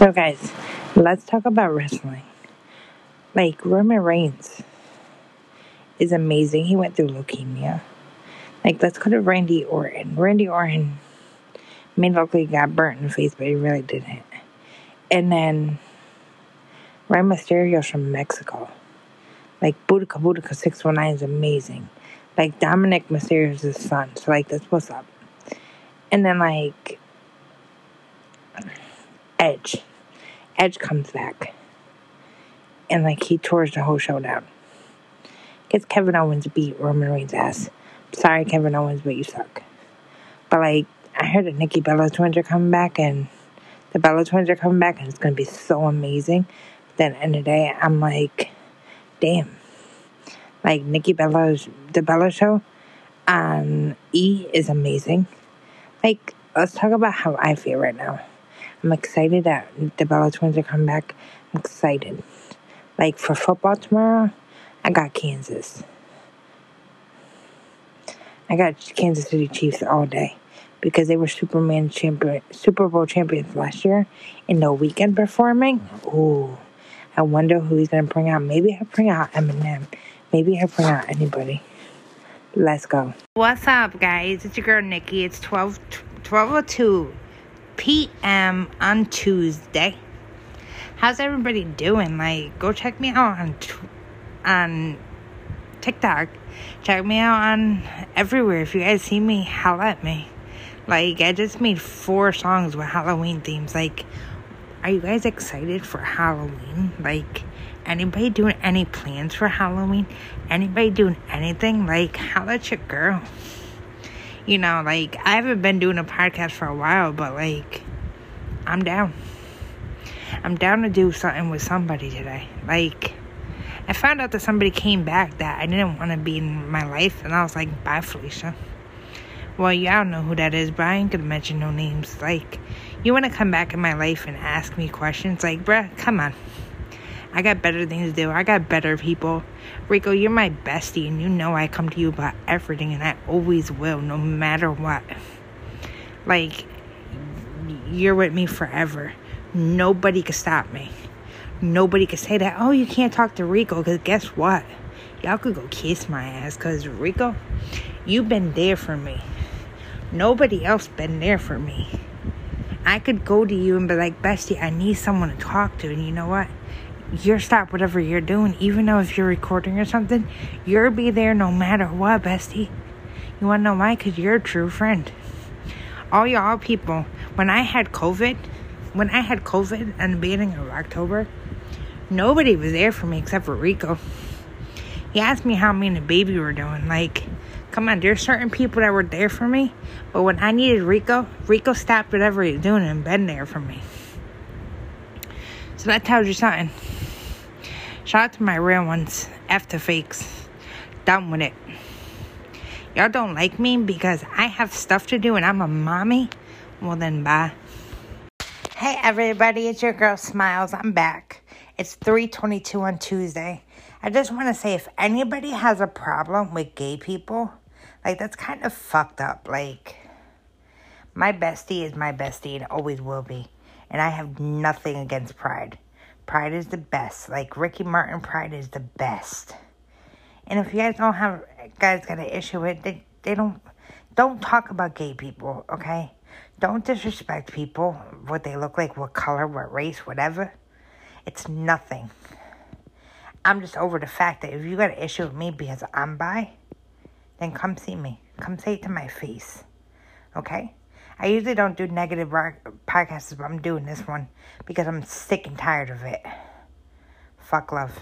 So, guys, let's talk about wrestling. Like, Roman Reigns is amazing. He went through leukemia. Like, let's go to Randy Orton. Randy Orton he got burnt in the face, but he really didn't. And then Rey Mysterio's from Mexico. Like, Booyaka Booyaka 619 is amazing. Like, Dominik Mysterio's his son. So, like, that's what's up. And then, like, Edge. Edge comes back. And, like, he tours the whole show down. Gets Kevin Owens beat Roman Reigns' ass. Sorry, Kevin Owens, but you suck. But, like, I heard that Nikki Bella twins are coming back, and the Bella twins are coming back, and it's to be so amazing. But then, the end of the day, I'm like, damn. Like, Nikki Bella's, the Bella show on E is amazing. Like, let's talk about how I feel right now. I'm excited that the Bella twins are coming back. I'm excited. Like, for football tomorrow, I got Kansas. I got Kansas City Chiefs all day because they were Superman champion, Super Bowl champions last year in the weekend performing. Ooh, I wonder who he's gonna bring out. Maybe he'll bring out Eminem. Maybe he'll bring out anybody. Let's go. What's up, guys? It's your girl Nikki. It's 12 12:02 p.m. on Tuesday. How's everybody doing? Like, go check me out on on TikTok. Check me out on everywhere. If you guys see me, holla at me. Like, I just made four songs with Halloween themes. Like, are you guys excited for Halloween? Like, anybody doing any plans for Halloween? Anybody doing anything? Like, holla at your girl. You know, like, I haven't been doing a podcast for a while, but, like, I'm down. I'm down to do something with somebody today. Like, I found out that somebody came back that I didn't want to be in my life, and I was like, bye, Felicia. Well, y'all know who that is, but I ain't gonna mention no names. Like, you want to come back in my life and ask me questions? Like, bruh, come on. I got better things to do. I got better people. Rico, you're my bestie, and you know I come to you about everything, and I always will, no matter what. Like, you're with me forever. Nobody can stop me nobody could say that. Oh, you can't talk to Rico because guess what? Y'all could go kiss my ass because Rico, you've been there for me. Nobody else been there for me. I could go to you and be like, Bestie, I need someone to talk to. And you know what? You're stop whatever you're doing, even though if you're recording or something, you'll be there no matter what, Bestie. You wanna know why? Because you're a true friend. All y'all people, when I had COVID, when I had COVID in the beginning of October, nobody was there for me except for Rico. He asked me how me and the baby were doing. Like, come on, there's certain people that were there for me, but when I needed Rico, Rico stopped whatever he was doing and been there for me. So that tells you something. Shout out to my real ones, after fakes. Done with it. Y'all don't like me because I have stuff to do and I'm a mommy? Well, then bye. Hey everybody, it's your girl Smiles. I'm back. It's 3:22 on Tuesday. I just want to say if anybody has a problem with gay people, like that's kind of fucked up. Like my bestie is my bestie and always will be. And I have nothing against Pride. Pride is the best. Like Ricky Martin Pride is the best. And if you guys don't have guys got an issue with it, they, they don't don't talk about gay people, okay? Don't disrespect people, what they look like, what color, what race, whatever. It's nothing. I'm just over the fact that if you got an issue with me because I'm bi, then come see me. Come say it to my face. Okay? I usually don't do negative podcasts, but I'm doing this one because I'm sick and tired of it. Fuck love.